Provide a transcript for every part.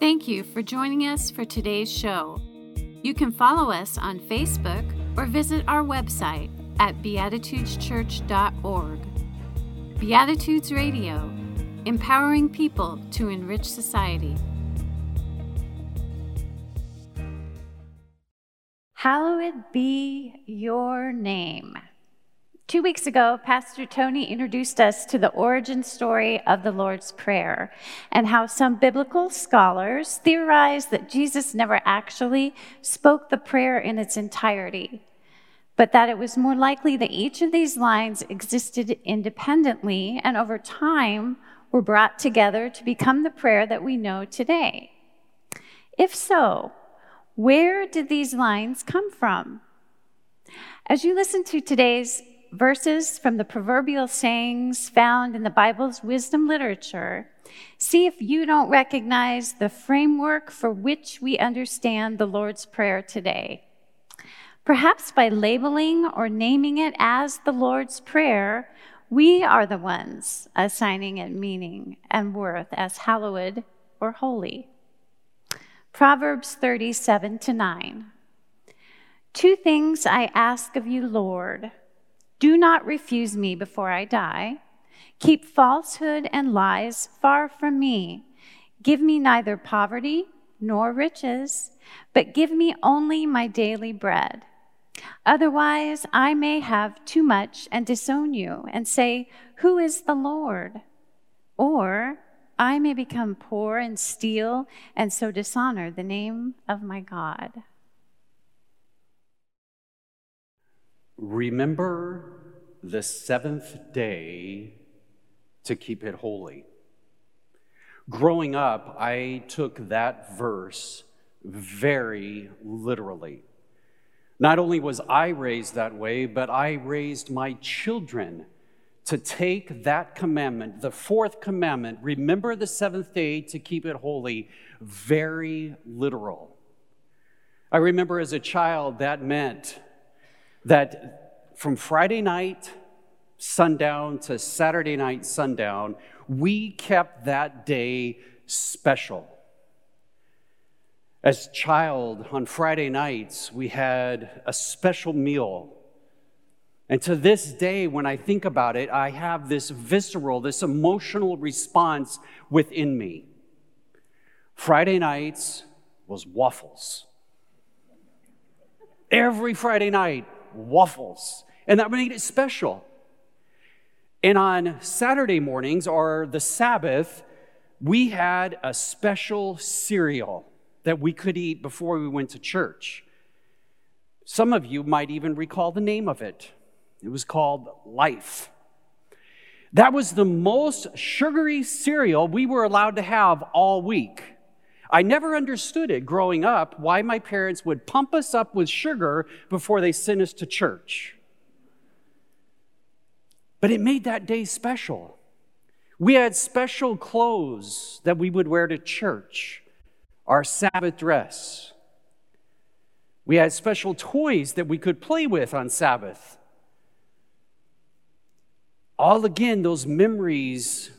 Thank you for joining us for today's show. You can follow us on Facebook or visit our website at beatitudeschurch.org. Beatitudes Radio, empowering people to enrich society. Hallowed be your name. Two weeks ago, Pastor Tony introduced us to the origin story of the Lord's Prayer and how some biblical scholars theorize that Jesus never actually spoke the prayer in its entirety, but that it was more likely that each of these lines existed independently and over time were brought together to become the prayer that we know today. If so, where did these lines come from? As you listen to today's verses from the proverbial sayings found in the Bible's wisdom literature, see if you don't recognize the framework for which we understand the Lord's Prayer today. Perhaps by labeling or naming it as the Lord's Prayer, we are the ones assigning it meaning and worth as hallowed or holy. Proverbs 37 to 9. Two things I ask of you, Lord do not refuse me before I die. Keep falsehood and lies far from me. Give me neither poverty nor riches, but give me only my daily bread. Otherwise, I may have too much and disown you and say, Who is the Lord? Or I may become poor and steal and so dishonor the name of my God. Remember the seventh day to keep it holy. Growing up, I took that verse very literally. Not only was I raised that way, but I raised my children to take that commandment, the fourth commandment, remember the seventh day to keep it holy, very literal. I remember as a child that meant that from Friday night sundown to Saturday night sundown, we kept that day special. As child on Friday nights, we had a special meal. And to this day, when I think about it, I have this visceral, this emotional response within me. Friday nights was waffles. Every Friday night, waffles. And that made it special. And on Saturday mornings or the Sabbath, we had a special cereal that we could eat before we went to church. Some of you might even recall the name of it. It was called Life. That was the most sugary cereal we were allowed to have all week. I never understood it growing up why my parents would pump us up with sugar before they sent us to church. But it made that day special. We had special clothes that we would wear to church, our Sabbath dress. We had special toys that we could play with on Sabbath. All again, those memories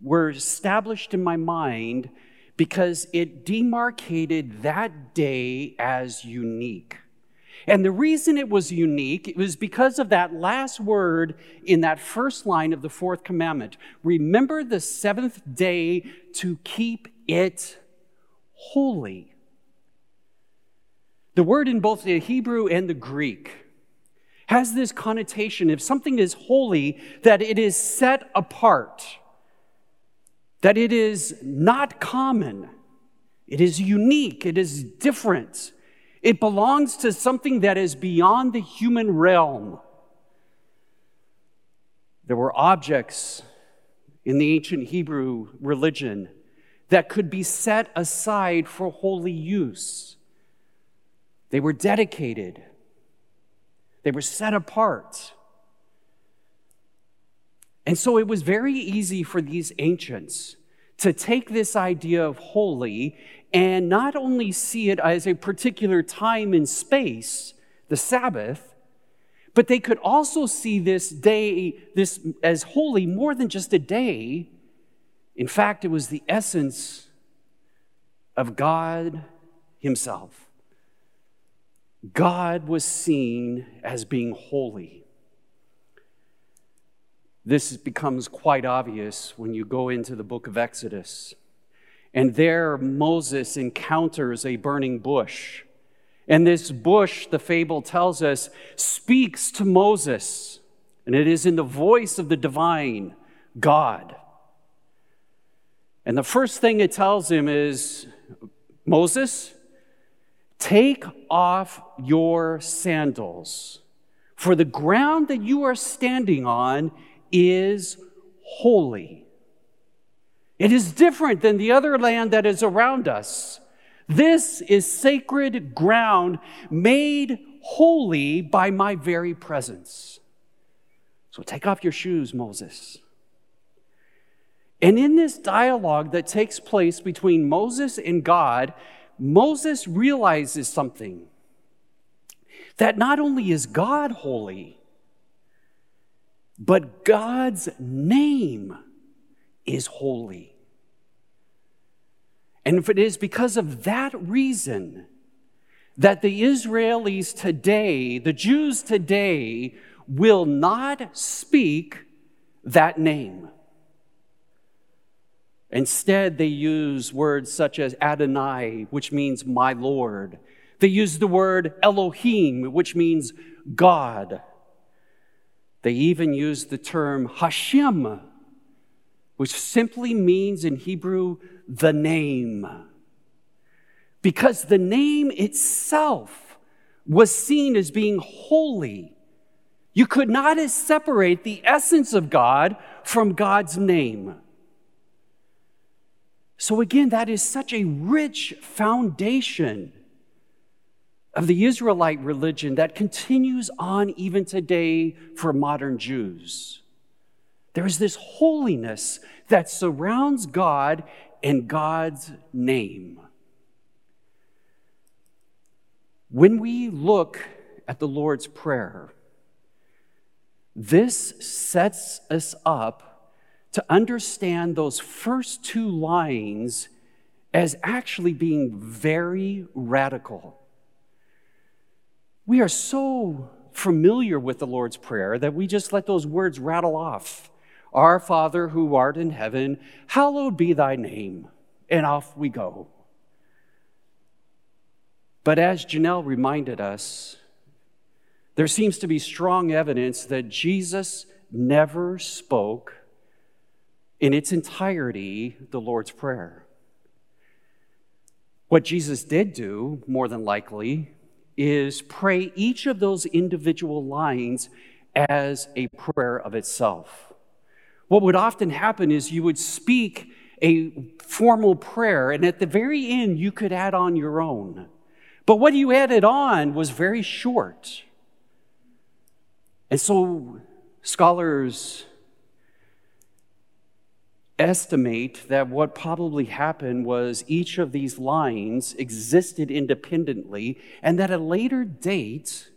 were established in my mind because it demarcated that day as unique. And the reason it was unique it was because of that last word in that first line of the fourth commandment. Remember the seventh day to keep it holy. The word in both the Hebrew and the Greek has this connotation if something is holy, that it is set apart, that it is not common, it is unique, it is different. It belongs to something that is beyond the human realm. There were objects in the ancient Hebrew religion that could be set aside for holy use. They were dedicated, they were set apart. And so it was very easy for these ancients to take this idea of holy and not only see it as a particular time and space, the Sabbath, but they could also see this day this as holy more than just a day. In fact, it was the essence of God Himself. God was seen as being holy. This becomes quite obvious when you go into the book of Exodus. And there, Moses encounters a burning bush. And this bush, the fable tells us, speaks to Moses. And it is in the voice of the divine God. And the first thing it tells him is Moses, take off your sandals, for the ground that you are standing on is holy. It is different than the other land that is around us. This is sacred ground made holy by my very presence. So take off your shoes, Moses. And in this dialogue that takes place between Moses and God, Moses realizes something that not only is God holy, but God's name is holy. And if it is because of that reason that the Israelis today, the Jews today, will not speak that name. Instead, they use words such as Adonai, which means my Lord. They use the word Elohim, which means God. They even use the term Hashem, which simply means in Hebrew, the name. Because the name itself was seen as being holy. You could not separate the essence of God from God's name. So, again, that is such a rich foundation of the Israelite religion that continues on even today for modern Jews. There is this holiness that surrounds God and God's name. When we look at the Lord's Prayer, this sets us up to understand those first two lines as actually being very radical. We are so familiar with the Lord's Prayer that we just let those words rattle off. Our Father who art in heaven, hallowed be thy name. And off we go. But as Janelle reminded us, there seems to be strong evidence that Jesus never spoke in its entirety the Lord's Prayer. What Jesus did do, more than likely, is pray each of those individual lines as a prayer of itself. What would often happen is you would speak a formal prayer, and at the very end, you could add on your own. But what you added on was very short. And so scholars estimate that what probably happened was each of these lines existed independently, and that at a later date,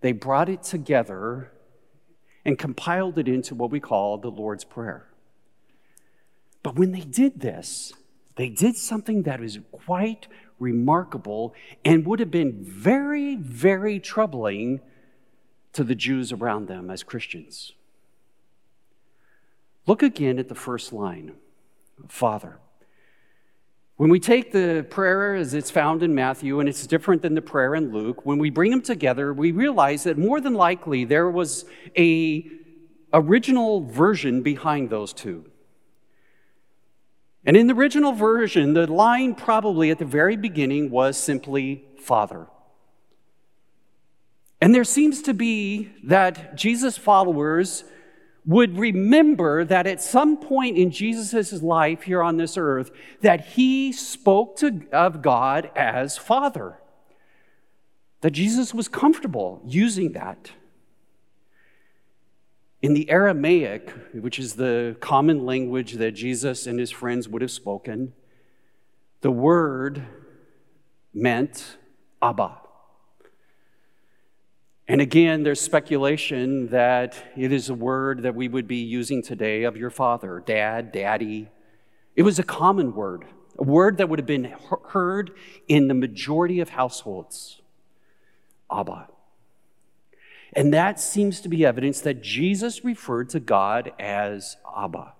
they brought it together and compiled it into what we call the Lord's Prayer. But when they did this, they did something that is quite remarkable and would have been very, very troubling to the Jews around them as Christians. Look again at the first line Father. When we take the prayer as it's found in Matthew, and it's different than the prayer in Luke, when we bring them together, we realize that more than likely there was a original version behind those two. And in the original version, the line probably at the very beginning was simply Father. And there seems to be that Jesus' followers would remember that at some point in Jesus' life here on this earth, that he spoke to, of God as Father. That Jesus was comfortable using that. In the Aramaic, which is the common language that Jesus and his friends would have spoken, the word meant Abba. And again, there's speculation that it is a word that we would be using today of your father, dad, daddy. It was a common word a word that would have been heard in the majority of households Abba. And that seems to be evidence that Jesus referred to God as Abba.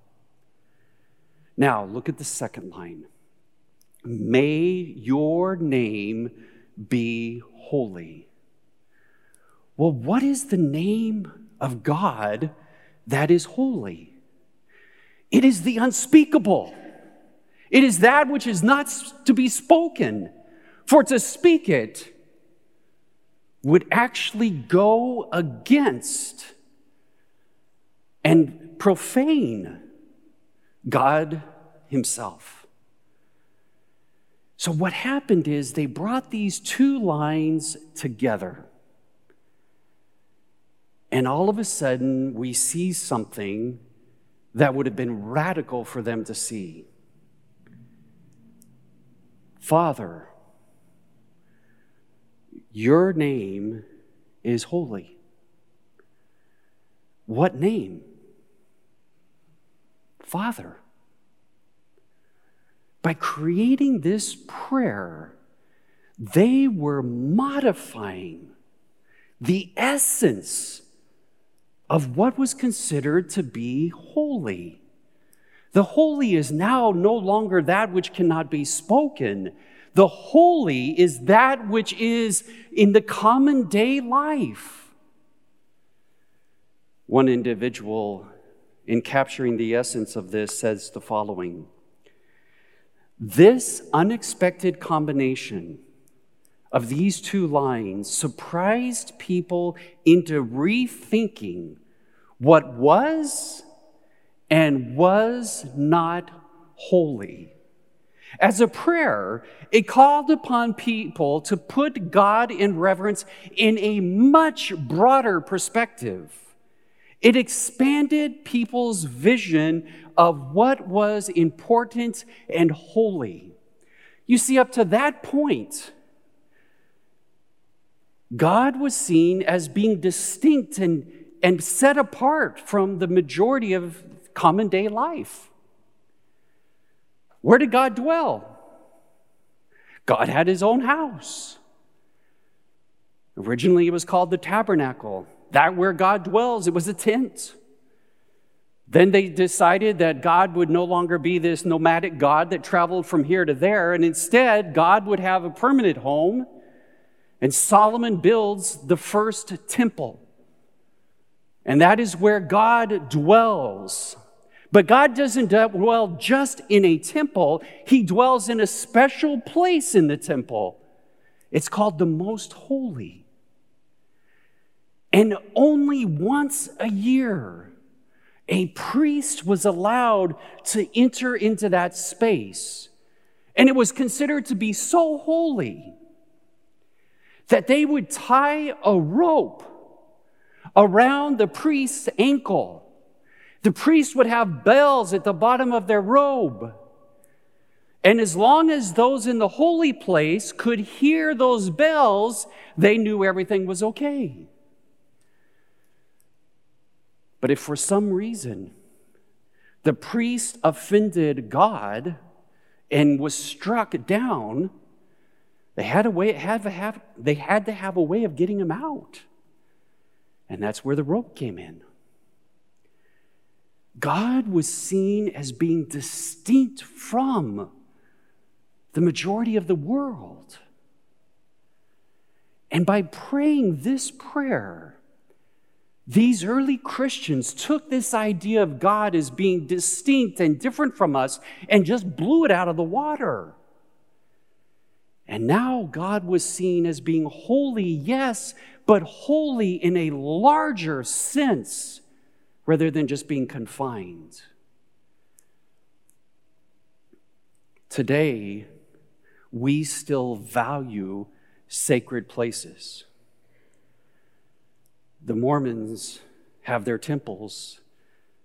Now, look at the second line. May your name be holy. Well, what is the name of God that is holy? It is the unspeakable. It is that which is not to be spoken. For to speak it would actually go against and profane God Himself. So, what happened is they brought these two lines together. And all of a sudden, we see something that would have been radical for them to see. Father, your name is holy. What name? Father. By creating this prayer, they were modifying the essence of what was considered to be holy. The holy is now no longer that which cannot be spoken, the holy is that which is in the common day life. One individual, in capturing the essence of this, says the following This unexpected combination of these two lines surprised people into rethinking what was and was not holy. As a prayer, it called upon people to put God in reverence in a much broader perspective. It expanded people's vision of what was important and holy. You see, up to that point, God was seen as being distinct and, and set apart from the majority of common day life. Where did God dwell? God had his own house. Originally, it was called the tabernacle. That where God dwells, it was a tent. Then they decided that God would no longer be this nomadic God that traveled from here to there, and instead, God would have a permanent home. And Solomon builds the first temple. And that is where God dwells. But God doesn't dwell just in a temple, He dwells in a special place in the temple. It's called the Most Holy. And only once a year, a priest was allowed to enter into that space. And it was considered to be so holy that they would tie a rope around the priest's ankle the priest would have bells at the bottom of their robe. And as long as those in the holy place could hear those bells, they knew everything was okay. But if for some reason the priest offended God and was struck down, they had, a way, had, to have, they had to have a way of getting him out. And that's where the rope came in. God was seen as being distinct from the majority of the world. And by praying this prayer, these early Christians took this idea of God as being distinct and different from us and just blew it out of the water. And now God was seen as being holy, yes, but holy in a larger sense rather than just being confined. Today, we still value sacred places. The Mormons have their temples,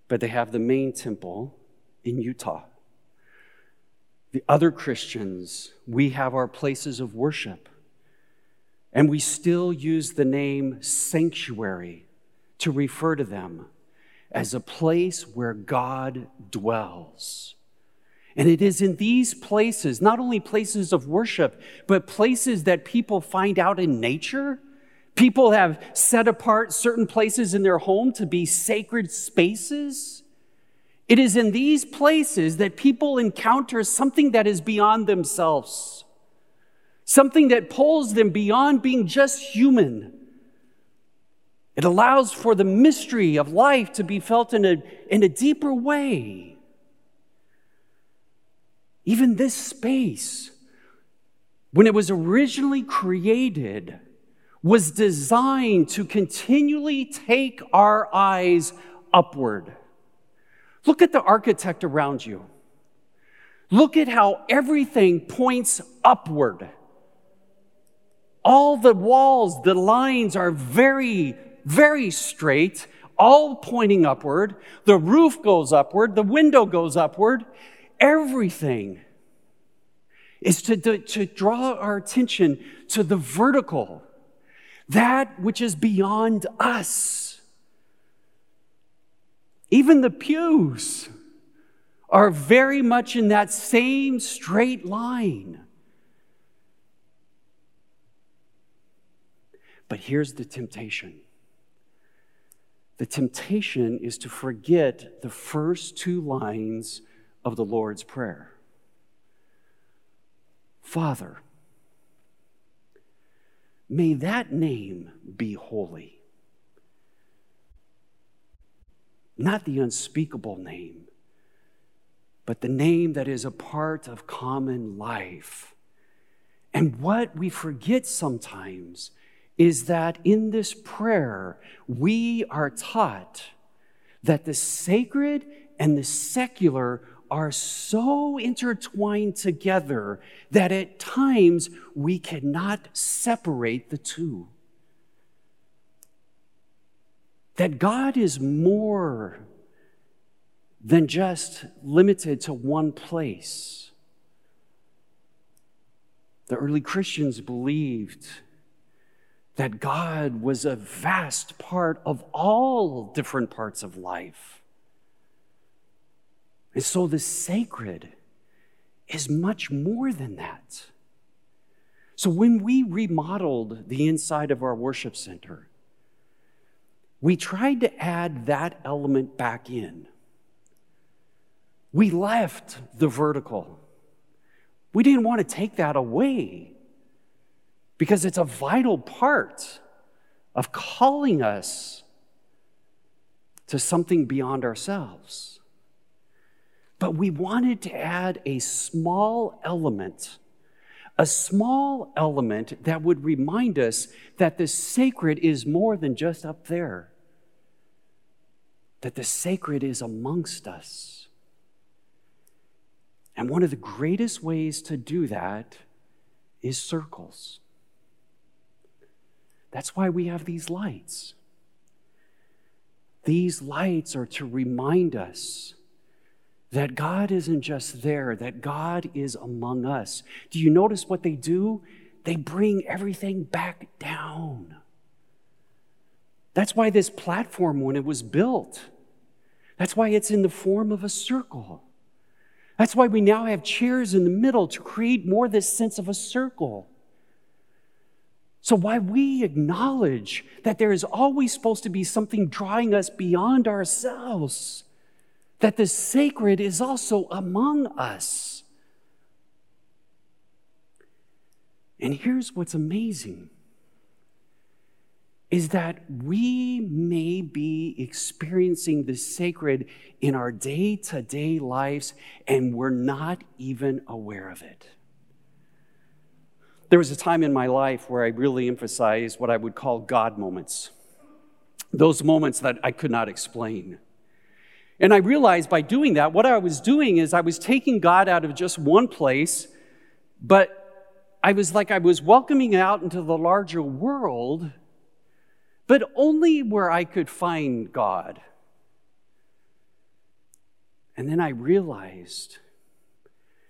but they have the main temple in Utah. The other Christians, we have our places of worship, and we still use the name sanctuary to refer to them as a place where God dwells. And it is in these places, not only places of worship, but places that people find out in nature. People have set apart certain places in their home to be sacred spaces. It is in these places that people encounter something that is beyond themselves, something that pulls them beyond being just human. It allows for the mystery of life to be felt in a, in a deeper way. Even this space, when it was originally created, was designed to continually take our eyes upward. Look at the architect around you. Look at how everything points upward. All the walls, the lines are very, very straight, all pointing upward. The roof goes upward, the window goes upward, everything is to, to, to, draw our attention to the vertical, that which is beyond us. Even the pews are very much in that same straight line. But here's the temptation the temptation is to forget the first two lines of the Lord's Prayer Father, may that name be holy. Not the unspeakable name, but the name that is a part of common life. And what we forget sometimes is that in this prayer, we are taught that the sacred and the secular are so intertwined together that at times we cannot separate the two. That God is more than just limited to one place. The early Christians believed that God was a vast part of all different parts of life. And so the sacred is much more than that. So when we remodeled the inside of our worship center, we tried to add that element back in. We left the vertical. We didn't want to take that away because it's a vital part of calling us to something beyond ourselves. But we wanted to add a small element, a small element that would remind us that the sacred is more than just up there, that the sacred is amongst us. And one of the greatest ways to do that is circles. That's why we have these lights. These lights are to remind us that God isn't just there, that God is among us. Do you notice what they do? They bring everything back down. That's why this platform, when it was built, that's why it's in the form of a circle. That's why we now have chairs in the middle to create more this sense of a circle. So, why we acknowledge that there is always supposed to be something drawing us beyond ourselves that the sacred is also among us. And here's what's amazing is that we may be experiencing the sacred in our day to day lives and we're not even aware of it. There was a time in my life where I really emphasized what I would call God moments, those moments that I could not explain. And I realized by doing that, what I was doing is I was taking God out of just one place, but I was like I was welcoming out into the larger world, but only where I could find God. And then I realized,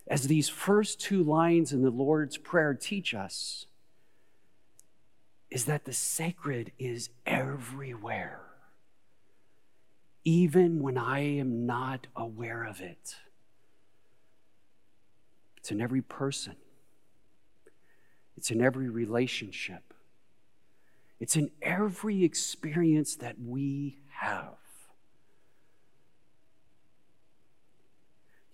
as these first two lines in the Lord's Prayer teach us, is that the sacred is everywhere even when I am not aware of it. It's in every person, it's in every relationship, it's in every experience that we have.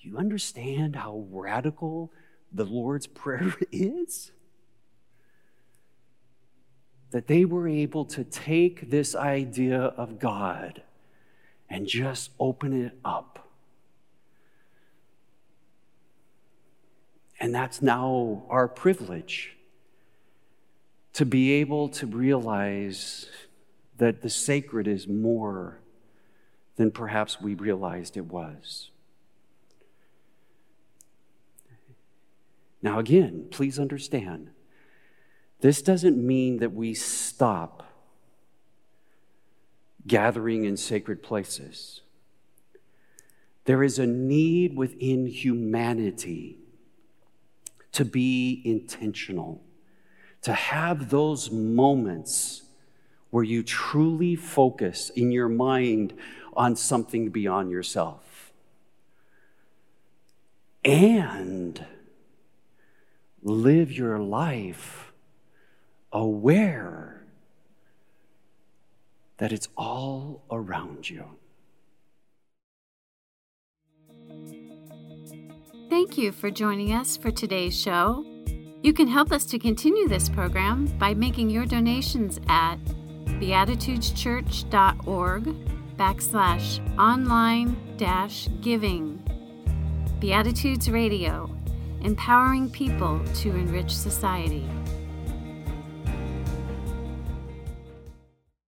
Do you understand how radical the Lord's Prayer is? That they were able to take this idea of God and just open it up And that's now our privilege to be able to realize that the sacred is more than perhaps we realized it was. Now, again, please understand, this doesn't mean that we stop gathering in sacred places. There is a need within humanity to be intentional, to have those moments where you truly focus in your mind on something beyond yourself. And live your life aware that it's all around you. Thank you for joining us for today's show. You can help us to continue this program by making your donations at beatitudeschurch.org backslash online dash giving. Beatitudes Radio, empowering people to enrich society.